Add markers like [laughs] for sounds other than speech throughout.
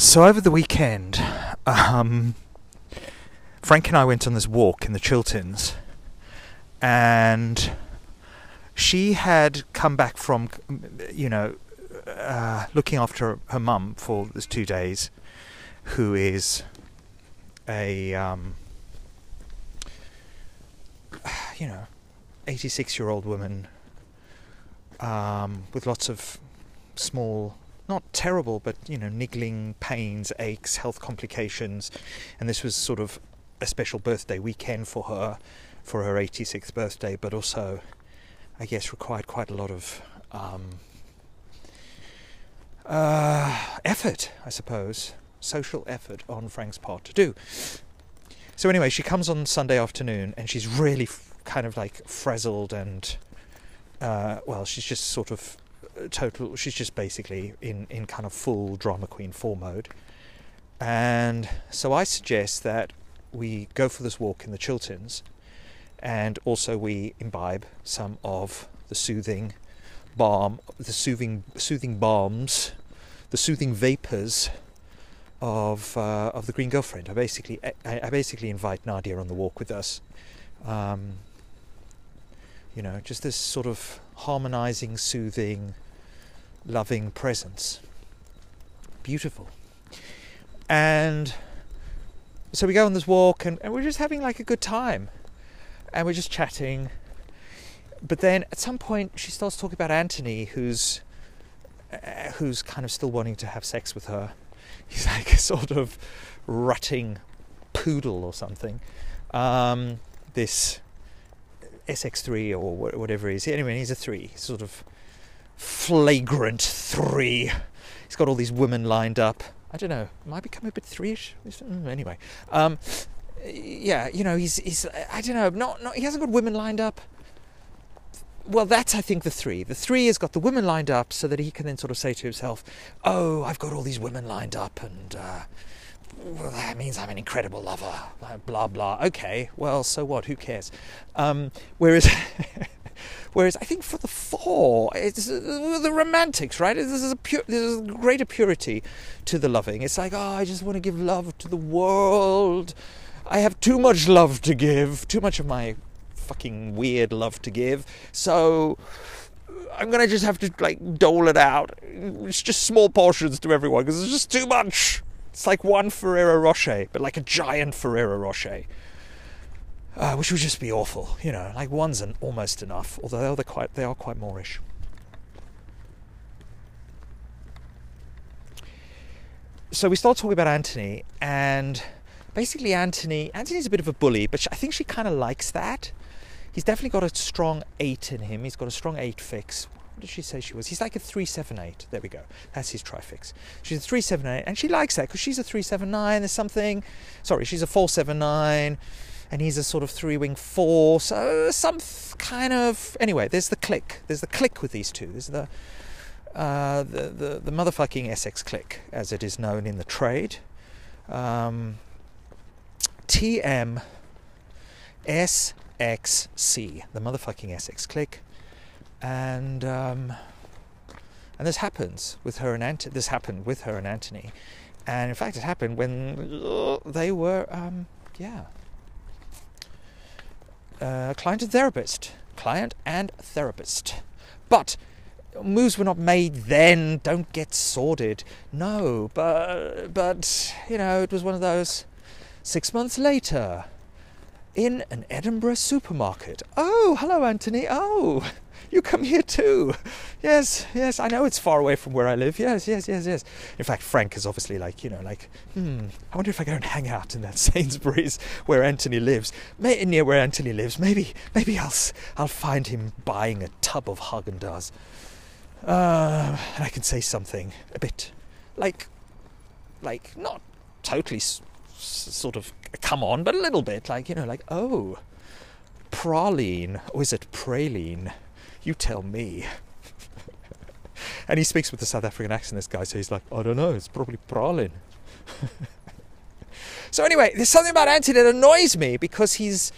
So over the weekend, um, Frank and I went on this walk in the Chilterns, and she had come back from, you know, uh, looking after her mum for those two days, who is a, um, you know, 86 year old woman um, with lots of small not terrible, but you know, niggling pains, aches, health complications, and this was sort of a special birthday weekend for her, for her 86th birthday, but also, I guess, required quite a lot of um, uh, effort, I suppose, social effort on Frank's part to do. So anyway, she comes on Sunday afternoon, and she's really f- kind of like frazzled and. Uh, well, she's just sort of total she's just basically in in kind of full drama queen form mode. And so i suggest that we go for this walk in the chilterns and also we imbibe some of the soothing balm the soothing soothing balms the soothing vapors of uh, of the green girlfriend. I basically I, I, basically invite nadia on the walk with us. Um, you know just this sort of harmonizing soothing loving presence. Beautiful. And so we go on this walk and, and we're just having like a good time. And we're just chatting. But then at some point she starts talking about Anthony, who's uh, who's kind of still wanting to have sex with her. [laughs] He's like a sort of rutting poodle or something. Um, this SX3 or whatever it is. Anyway, he's a three, sort of flagrant three. He's got all these women lined up. I don't know. Might become a bit three-ish. Mm, anyway, um, yeah, you know, he's he's. I don't know. Not not. He hasn't got women lined up. Well, that's I think the three. The three has got the women lined up so that he can then sort of say to himself, "Oh, I've got all these women lined up, and uh, well, that means I'm an incredible lover." Blah blah. Okay, well, so what? Who cares? Um, whereas. [laughs] Whereas I think for the four, it's uh, the romantics, right? This is a pure, there's a greater purity to the loving. It's like, oh, I just want to give love to the world. I have too much love to give, too much of my fucking weird love to give. So I'm gonna just have to like dole it out. It's just small portions to everyone because it's just too much. It's like one Ferrero Rocher, but like a giant Ferrero Rocher uh, which would just be awful. You know, like one's an, almost enough, although they're quite they are quite moreish. So we start talking about Anthony, and basically Anthony Anthony's a bit of a bully, but I think she kind of likes that. He's definitely got a strong eight in him. He's got a strong eight fix. What did she say she was? He's like a 378. There we go. That's his trifix. She's a 378, and she likes that because she's a 379. There's something. Sorry, she's a 479 and he's a sort of three wing four. So some kind of anyway. There's the click. There's the click with these two. There's the uh, the, the the motherfucking Essex click, as it is known in the trade. Um, TM SXC, the motherfucking Essex click, and um, and this happens with her and Ant- this happened with her and Anthony, and in fact it happened when uh, they were um, yeah uh, client and therapist. Client and therapist. But moves were not made then. Don't get sordid. No, but but you know it was one of those. Six months later, in an Edinburgh supermarket. Oh, hello, Anthony. Oh, you come here too. Yes, yes, I know it's far away from where I live. Yes, yes, yes, yes. In fact, Frank is obviously like, you know, like, hmm, I wonder if I go and hang out in that [laughs] Sainsbury's where Anthony lives. May, near where Anthony lives. Maybe, maybe I'll, I'll find him buying a tub of Haagen-Dazs. Uh, and I can say something a bit like, like, not totally s- sort of come on, but a little bit like, you know, like, oh, praline, or is it praline? You tell me. and he speaks with a South African accent, this guy, so he's like, I don't know, it's probably praline. [laughs] so anyway, there's something about Anthony that annoys me because he's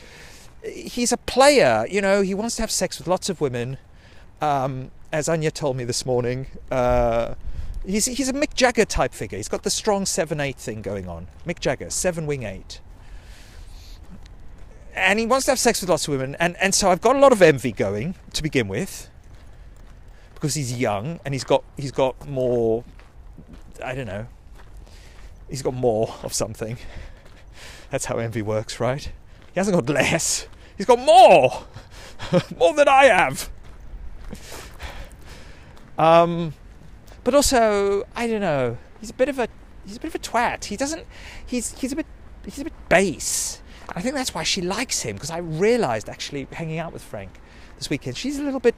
he's a player, you know, he wants to have sex with lots of women. Um, as Anya told me this morning, uh, He's, he's a Mick Jagger type figure. He's got the strong 7 8 thing going on. Mick Jagger, 7 wing 8. And he wants to have sex with lots of women. And, and so I've got a lot of envy going to begin with because he's young and he's got, he's got more, I don't know, he's got more of something. That's how envy works, right? He hasn't got less, he's got more! [laughs] more than I have! Um, but also, I don't know. He's a bit of a he's a bit of a twat. He doesn't. He's he's a bit he's a bit base. And I think that's why she likes him because I realised actually hanging out with Frank this weekend, she's a little bit.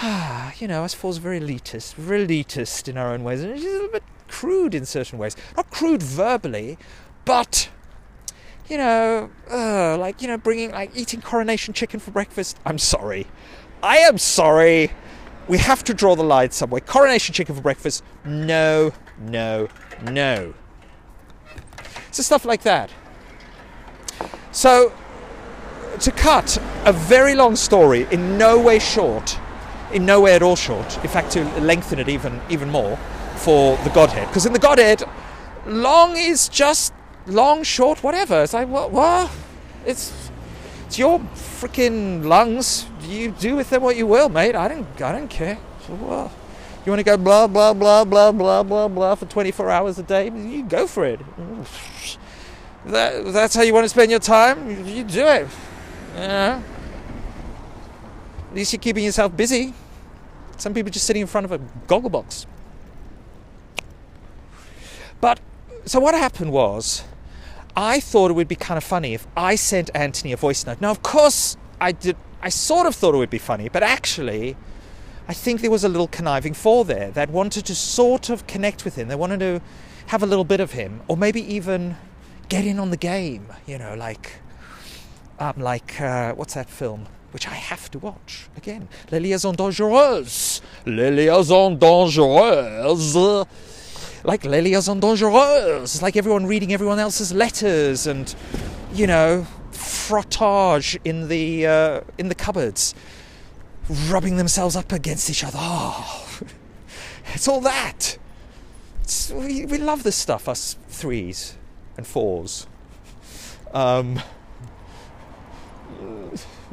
[sighs] You know, us four's very elitist, very elitist in our own ways, and she's a little bit crude in certain ways. Not crude verbally, but you know, uh, like you know, bringing like eating coronation chicken for breakfast. I'm sorry, I am sorry. We have to draw the line somewhere. Coronation chicken for breakfast? No, no, no. So stuff like that. So to cut a very long story in no way short, in no way at all short. In fact, to lengthen it even even more for the Godhead, because in the Godhead, long is just long, short, whatever. It's like what? What? It's it's your freaking lungs. You do with them what you will, mate. I don't. I don't care. So, you want to go blah blah blah blah blah blah blah for 24 hours a day? You go for it. That, that's how you want to spend your time. You do it. You know. At least you're keeping yourself busy. Some people just sitting in front of a goggle box. But so what happened was, I thought it would be kind of funny if I sent Anthony a voice note. Now, of course, I did. I sort of thought it would be funny, but actually, I think there was a little conniving four there that wanted to sort of connect with him. They wanted to have a little bit of him, or maybe even get in on the game. You know, like, um, like uh, what's that film? Which I have to watch again. Les liaisons dangereuses. Les liaisons dangereuses. Like Les liaisons dangereuses. It's like everyone reading everyone else's letters and, you know, frottage in the uh, in the cupboards, rubbing themselves up against each other. Oh, [laughs] it's all that. It's, we, we love this stuff, us threes and fours. Um,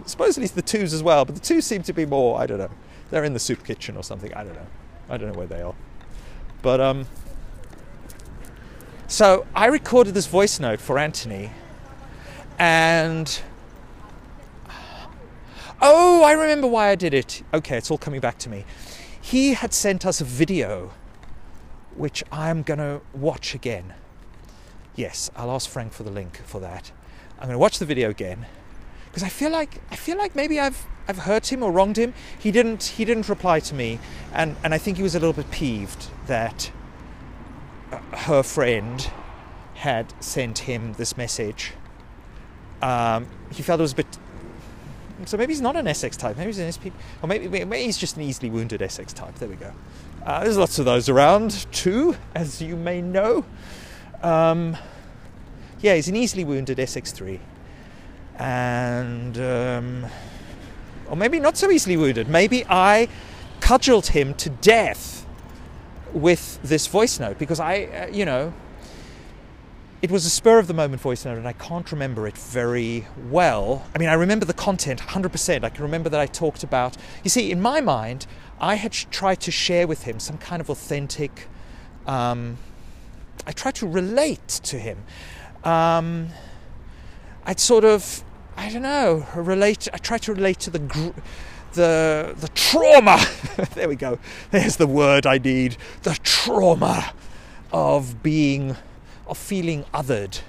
supposedly the twos as well, but the twos seem to be more. I don't know. They're in the soup kitchen or something. I don't know. I don't know where they are. But um. So I recorded this voice note for Anthony and oh, I remember why I did it. Okay, it's all coming back to me. He had sent us a video which I'm going to watch again. Yes, I'll ask Frank for the link for that. I'm going to watch the video again because I feel like I feel like maybe I've I've hurt him or wronged him. He didn't he didn't reply to me and and I think he was a little bit peeved that uh, her friend had sent him this message um, he felt it was a bit. So maybe he's not an Essex type. Maybe he's an SP, or maybe, maybe he's just an easily wounded Essex type. There we go. Uh, there's lots of those around too, as you may know. Um, yeah, he's an easily wounded SX3, and um, or maybe not so easily wounded. Maybe I cudgeled him to death with this voice note because I, uh, you know, it was a spur of the moment voice note, and I can't remember it very well. I mean, I remember the content 100%. I can remember that I talked about. You see, in my mind, I had tried to share with him some kind of authentic. Um, I tried to relate to him. Um, I'd sort of, I don't know, relate. I try to relate to the. Gr- the the trauma [laughs] there we go there's the word i need the trauma of being of feeling othered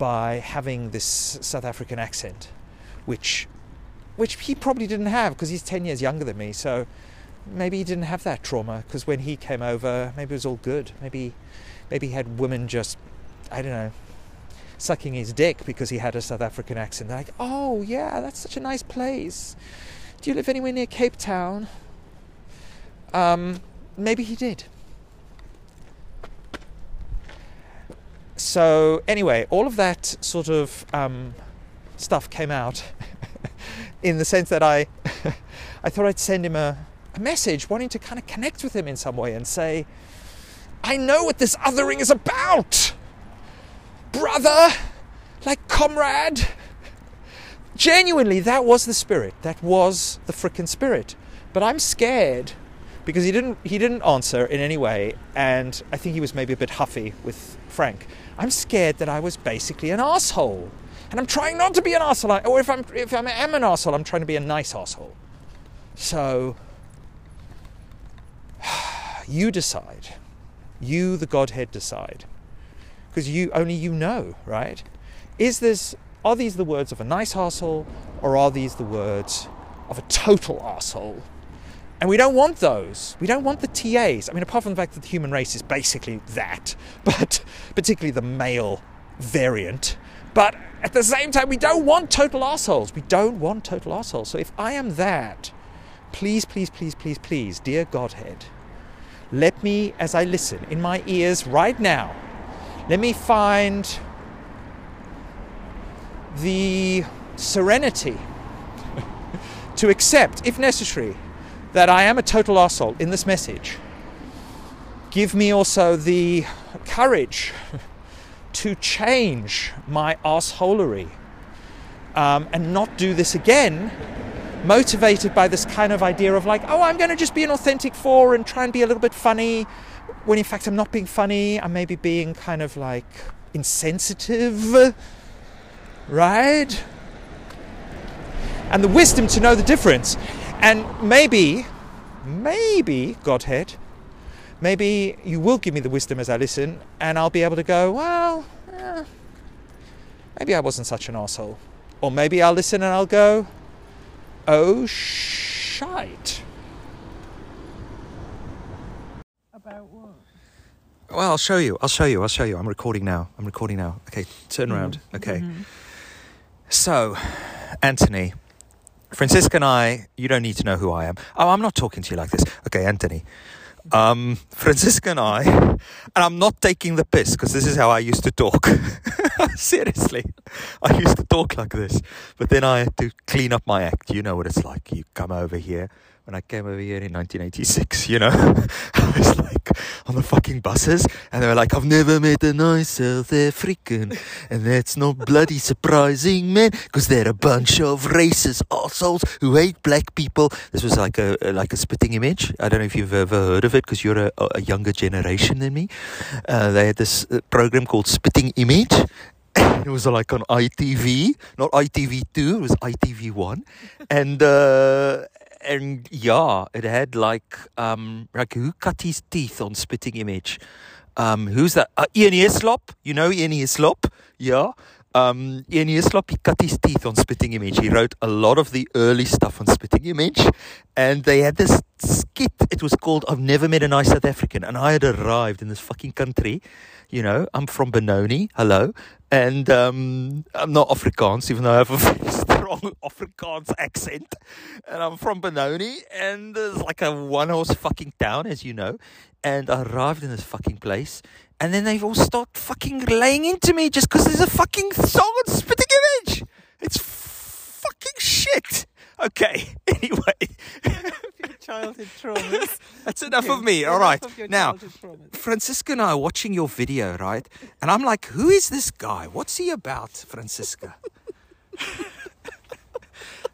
by having this South African accent, which which he probably didn't have because he's 10 years younger than me. So maybe he didn't have that trauma because when he came over, maybe it was all good. Maybe maybe he had women just I don't know sucking his dick because he had a South African accent. They're like, "Oh, yeah, that's such a nice place. Do you live anywhere near Cape Town?" Um, maybe he did. so anyway, all of that sort of um, stuff came out [laughs] in the sense that I, [laughs] I thought I'd send him a, a message wanting to kind of connect with him in some way and say, I know what this othering is about. Brother, like comrade. Genuinely, that was the spirit. That was the frickin' spirit. But I'm scared because he didn't he didn't answer in any way and I think he was maybe a bit huffy with Frank. I'm scared that I was basically an asshole. And I'm trying not to be an asshole. Or if I'm if I am an asshole, I'm trying to be a nice asshole. So [sighs] you decide. You, the Godhead, decide. Because you only you know, right? Is this are these the words of a nice asshole or are these the words of a total asshole? And we don't want those. We don't want the TAs. I mean, apart from the fact that the human race is basically that, [laughs] but particularly the male variant. But at the same time, we don't want total assholes. We don't want total assholes. So if I am that, please, please, please, please, please, dear Godhead, let me, as I listen in my ears right now, let me find the serenity to accept, if necessary, that I am a total asshole in this message. Give me also the courage to change my assholery um, and not do this again, motivated by this kind of idea of like, oh, I'm going to just be an authentic four and try and be a little bit funny, when in fact I'm not being funny. I'm maybe being kind of like insensitive, right? And the wisdom to know the difference. And maybe, maybe, Godhead, maybe you will give me the wisdom as I listen, and I'll be able to go, well, eh, maybe I wasn't such an asshole. Or maybe I'll listen and I'll go, oh, shite. About? Well, I'll show you. I'll show you. I'll show you. I'm recording now. I'm recording now. Okay, turn around. Okay. So, Anthony, Francisca and I, you don't need to know who I am. Oh, I'm not talking to you like this. Okay, Anthony. Um, Francisca and I, and I'm not taking the piss because this is how I used to talk. [laughs] Seriously, I used to talk like this, but then I had to clean up my act. You know what it's like. You come over here. When I came over here in 1986, you know, [laughs] I was like on the fucking buses, and they were like, "I've never met a nice South African," and that's not bloody surprising, man, because they're a bunch of racist assholes who hate black people. This was like a like a spitting image. I don't know if you've ever heard of it, because you're a, a younger generation than me. Uh, they had this uh, program called Spitting Image, [laughs] it was like on ITV, not ITV2, it was ITV1. And uh, and yeah, it had like um like who cut his teeth on spitting image. Um who's that? Uh, Ian Hislop, you know Ian Hislop? Yeah. Um, Ian Hislop, he cut his teeth on Spitting Image. He wrote a lot of the early stuff on Spitting Image. And they had this skit. It was called I've Never Met a Nice South African. And I had arrived in this fucking country. You know, I'm from Benoni. Hello. And um, I'm not Afrikaans, even though I have a [laughs] very strong [laughs] Afrikaans accent. And I'm from Benoni. And there's like a one horse fucking town, as you know. And I arrived in this fucking place and then they've all start fucking laying into me just because there's a fucking song on Spitting Image. It's fucking shit. Okay. [laughs] Anyway, childhood traumas. [laughs] that's enough Okay, of me. All right. Now. Francisca and I are watching your video, right? And I'm like, who is this guy? What's he about, Francisca?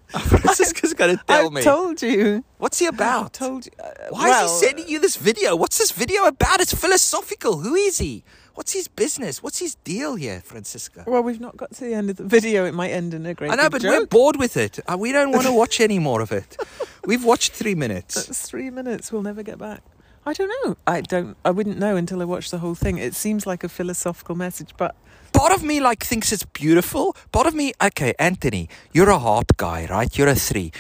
[laughs] Francisca's going to tell I've me. told you. What's he about? told you. Uh, Why well, is he sending you this video? What's this video about? It's philosophical. Who is he? What's his business? What's his deal here, Francisca? Well, we've not got to the end of the video. It might end in a great I know, but we're bored with it. Uh, we don't want to [laughs] watch any more of it. We've watched three minutes. That's three minutes. We'll never get back. I don't know. I don't. I wouldn't know until I watched the whole thing. It seems like a philosophical message, but Part of me like thinks it's beautiful. Part of me, okay, Anthony, you're a heart guy, right? You're a three.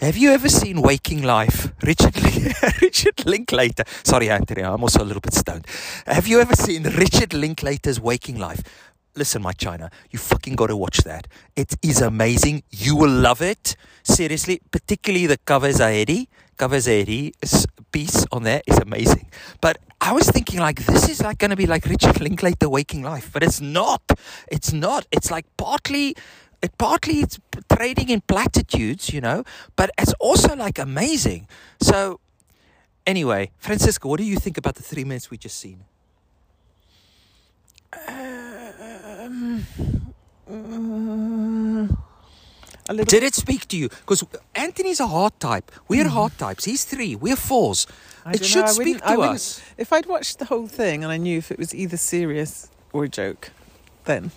Have you ever seen Waking Life? [laughs] Richard [laughs] Richard Linklater. Sorry, Anthony, I'm also a little bit stoned. Have you ever seen Richard Linklater's Waking Life? Listen, my China, you fucking got to watch that. It is amazing. You will love it. Seriously, particularly the Caveh Zahedi. Caveh Zahedi's piece on there is amazing. But I was thinking, like, this is like going to be like Richard Linklater Waking Life, but it's not. It's not. It's like partly it partly it's trading in platitudes, you know, but it's also like amazing. So Anyway, Francisca, what do you think about the three minutes we just seen? Um, mm, Did it speak to you? Because Anthony's a heart type. We're mm. heart types. He's three. We're fours. I it should know, speak to us. If I'd watched the whole thing and I knew if it was either serious or a joke, then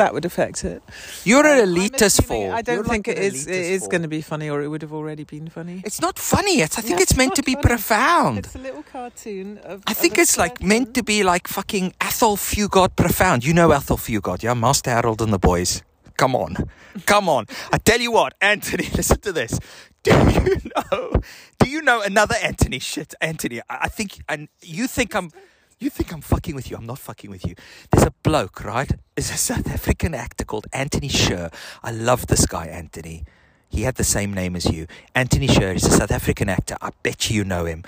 that would affect it. You're an um, elitist assuming- four. I don't You're think like it is. It elitist is going to be funny, or it would have already been funny. It's not funny. It's. I think Yeah, it's meant to be funny. profound. It's a little cartoon of. I think it's like meant to be like fucking Athol Fugard profound. You know Athol Fugard, yeah? Master Harold and the boys. Come on. Come on. I tell you what, Anthony, [laughs] listen to this. Do you know do you know another Anthony shit? Anthony, I, think and you think I'm you think I'm fucking with you. I'm not fucking with you. There's a bloke, right? There's a South African actor called Anthony Sher. I love this guy, Anthony. He had the same name as you. Anthony Sher is a South African actor. I bet you know him.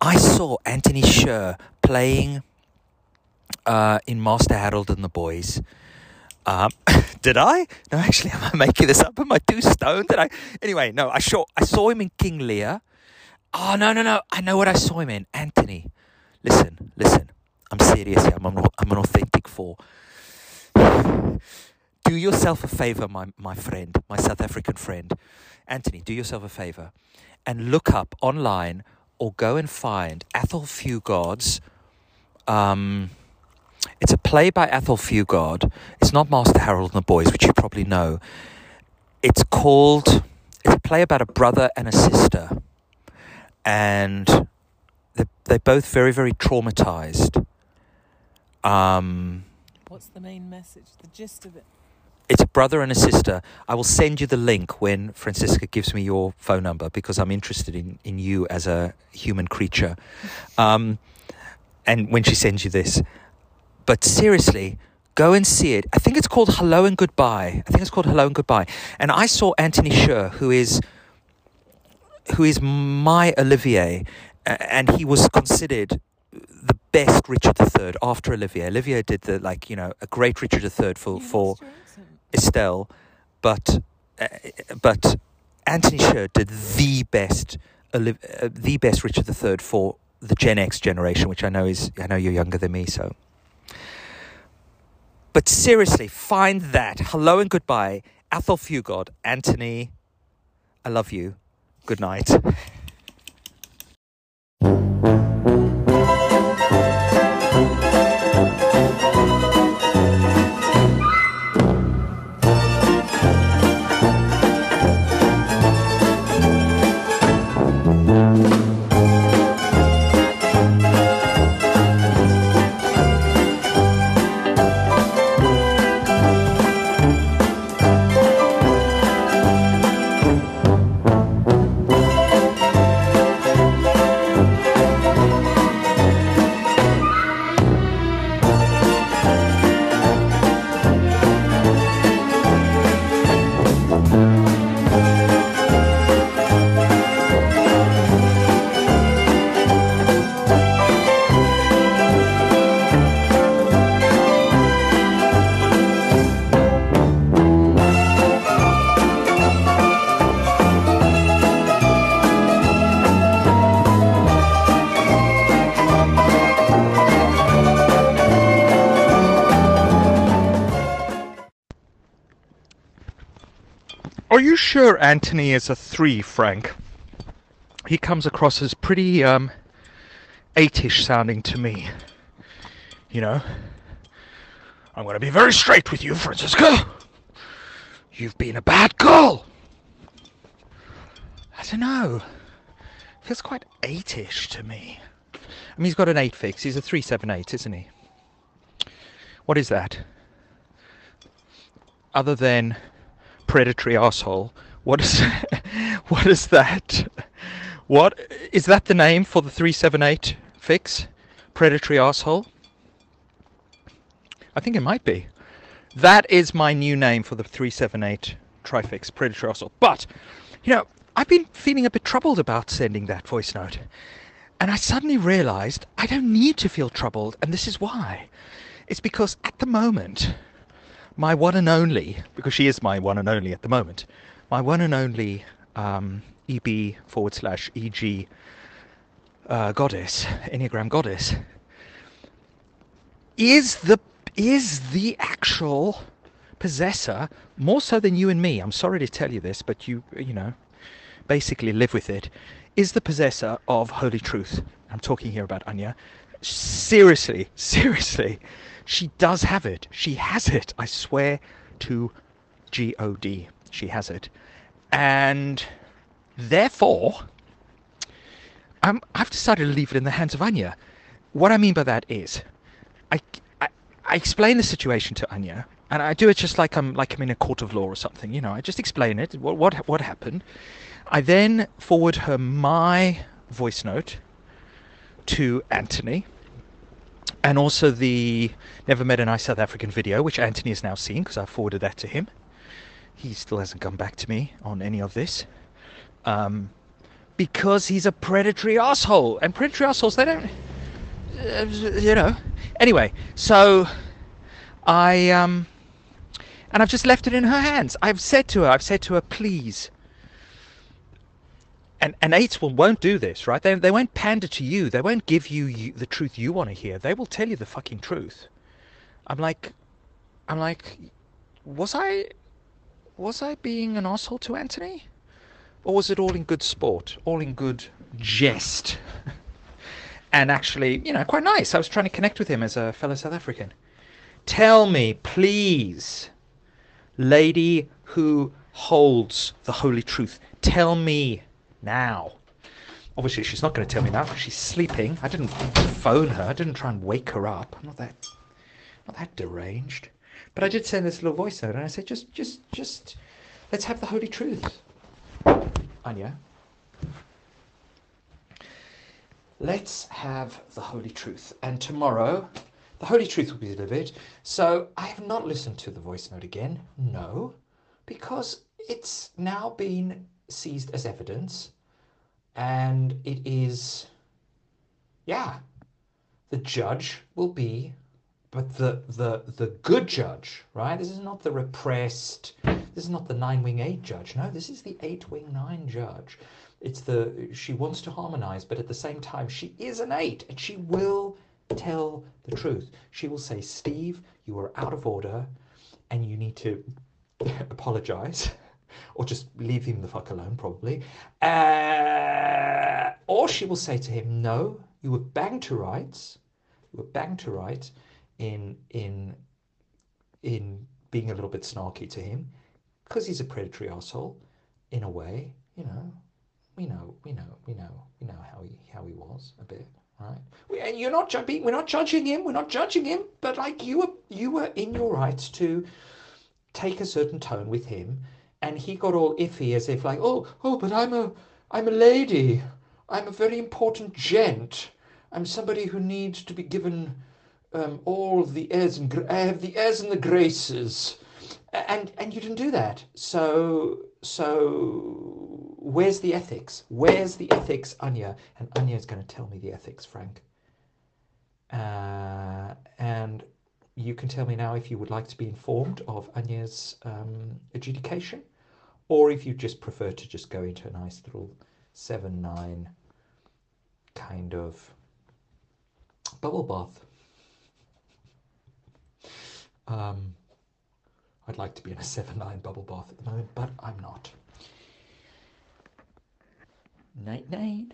I saw Anthony Sher playing uh, in Master Harold and the Boys. Um, [laughs] did I? No, actually, am I making this up? Am I too stoned? Did I? Anyway, no. I saw I saw him in King Lear. Oh no, no, no! I know what I saw him in. Anthony, listen, listen. I'm serious here. I'm an, I'm an authentic four. [sighs] Do yourself a favor, my my friend, my South African friend, Anthony. Do yourself a favor, and look up online or go and find Athol Fugard's. Um, it's a play by Athol Fugard. It's not Master Harold and the Boys, which you probably know. It's called. It's a play about a brother and a sister, and they're, they're both very, very traumatized. Um, What's the main message? The gist of it. it's a brother and a sister. I will send you the link when Francisca gives me your phone number because I'm interested in, in you as a human creature. [laughs] Um, and when she sends you this. But seriously, go and see it. I think it's called Hello and Goodbye. I think it's called Hello and Goodbye. And I saw Anthony Sher, who is who is my Olivier, and he was considered the best Richard III after Olivier. Olivier did the like you know a great Richard III for for Estelle, but uh, but Anthony Sher did the best Oliv- uh, the best Richard III for the Gen X generation, which I know is I know you're younger than me, so. But seriously, find that. Hello and goodbye, Athol Fugard, Anthony. I love you. Good night. Are you sure Anthony is a three, Frank? He comes across as pretty um eightish sounding to me. You know? I'm gonna be very straight with you, Francisca. You've been a bad girl. I don't know. Feels quite eightish to me. I mean he's got an eight fix, he's a three seven eight, isn't he? What is that? Other than predatory asshole. What is [laughs] what is that? What is that the name for the 378 fix? Predatory asshole? I think it might be. That is my new name for the 378 trifix, predatory asshole. But, you know, I've been feeling a bit troubled about sending that voice note. And I suddenly realized I don't need to feel troubled, and this is why. It's because at the moment, my one and only, because she is my one and only at the moment, my one and only um, EB forward slash EG uh, goddess, Enneagram goddess, is the is the actual possessor more so than you and me. I'm sorry to tell you this, but you you know basically live with it. Is the possessor of holy truth. I'm talking here about Anya. Seriously, [laughs] seriously, she does have it. She has it. I swear to God, she has it, and therefore, I'm, I've decided to leave it in the hands of Anya. What I mean by that is, I, I, I explain the situation to Anya, and I do it just like I'm like I'm in a court of law or something. You know, I just explain it. What what what happened? I then forward her my voice note to Anthony, and also the Never Met a Nice South African video, which Anthony has now seen because I forwarded that to him. He still hasn't come back to me on any of this. Um, because he's a predatory asshole, and predatory assholes they don't, uh, you know. Anyway, so I um, and I've just left it in her hands. I've said to her, I've said to her, please. And and eights will won't do this, right? They they won't pander to you. They won't give you, you the truth you want to hear. They will tell you the fucking truth. I'm like, I'm like, was I, was I being an asshole to Anthony? Or was it all in good sport, all in good jest? [laughs] and actually, you know, quite nice. I was trying to connect with him as a fellow South African. Tell me, please, lady who holds the holy truth, tell me now. Obviously, she's not going to tell me now because she's sleeping. I didn't phone her. I didn't try and wake her up. I'm not that, not that deranged. But I did send this little voice note, and I said, just, just, just, let's have the holy truth. Anya, let's have the Holy Truth. And tomorrow, the Holy Truth will be delivered. So I have not listened to the voice note again. No, because it's now been seized as evidence. And it is, yeah, the judge will be but the the the good judge, right? This is not the repressed. This is not the nine wing eight judge. No, this is the eight wing nine judge. It's the she wants to harmonize, but at the same time she is an eight, and she will tell the truth. She will say, Steve, you are out of order, and you need to [laughs] apologize. Or just leave him the fuck alone, probably. Uh, or she will say to him, No, you were banged to rights. You were banged to rights in in in being a little bit snarky to him because he's a predatory asshole in a way you know we know we know we know we know how he how he was a bit right we, and you're not ju- we're not judging him we're not judging him but like you were you were in your rights to take a certain tone with him and he got all iffy as if like oh oh but i'm a i'm a lady i'm a very important gent i'm somebody who needs to be given um, all the airs and I have the airs and the graces, and and you didn't do that. So so where's the ethics? Where's the ethics, Anya? And Anya is going to tell me the ethics, Frank. Uh, and you can tell me now if you would like to be informed of Anya's um, adjudication, or if you just prefer to just go into a nice little seven nine kind of bubble bath. Um, I'd like to be in a 7 9 bubble bath at the moment, but I'm not. Night night.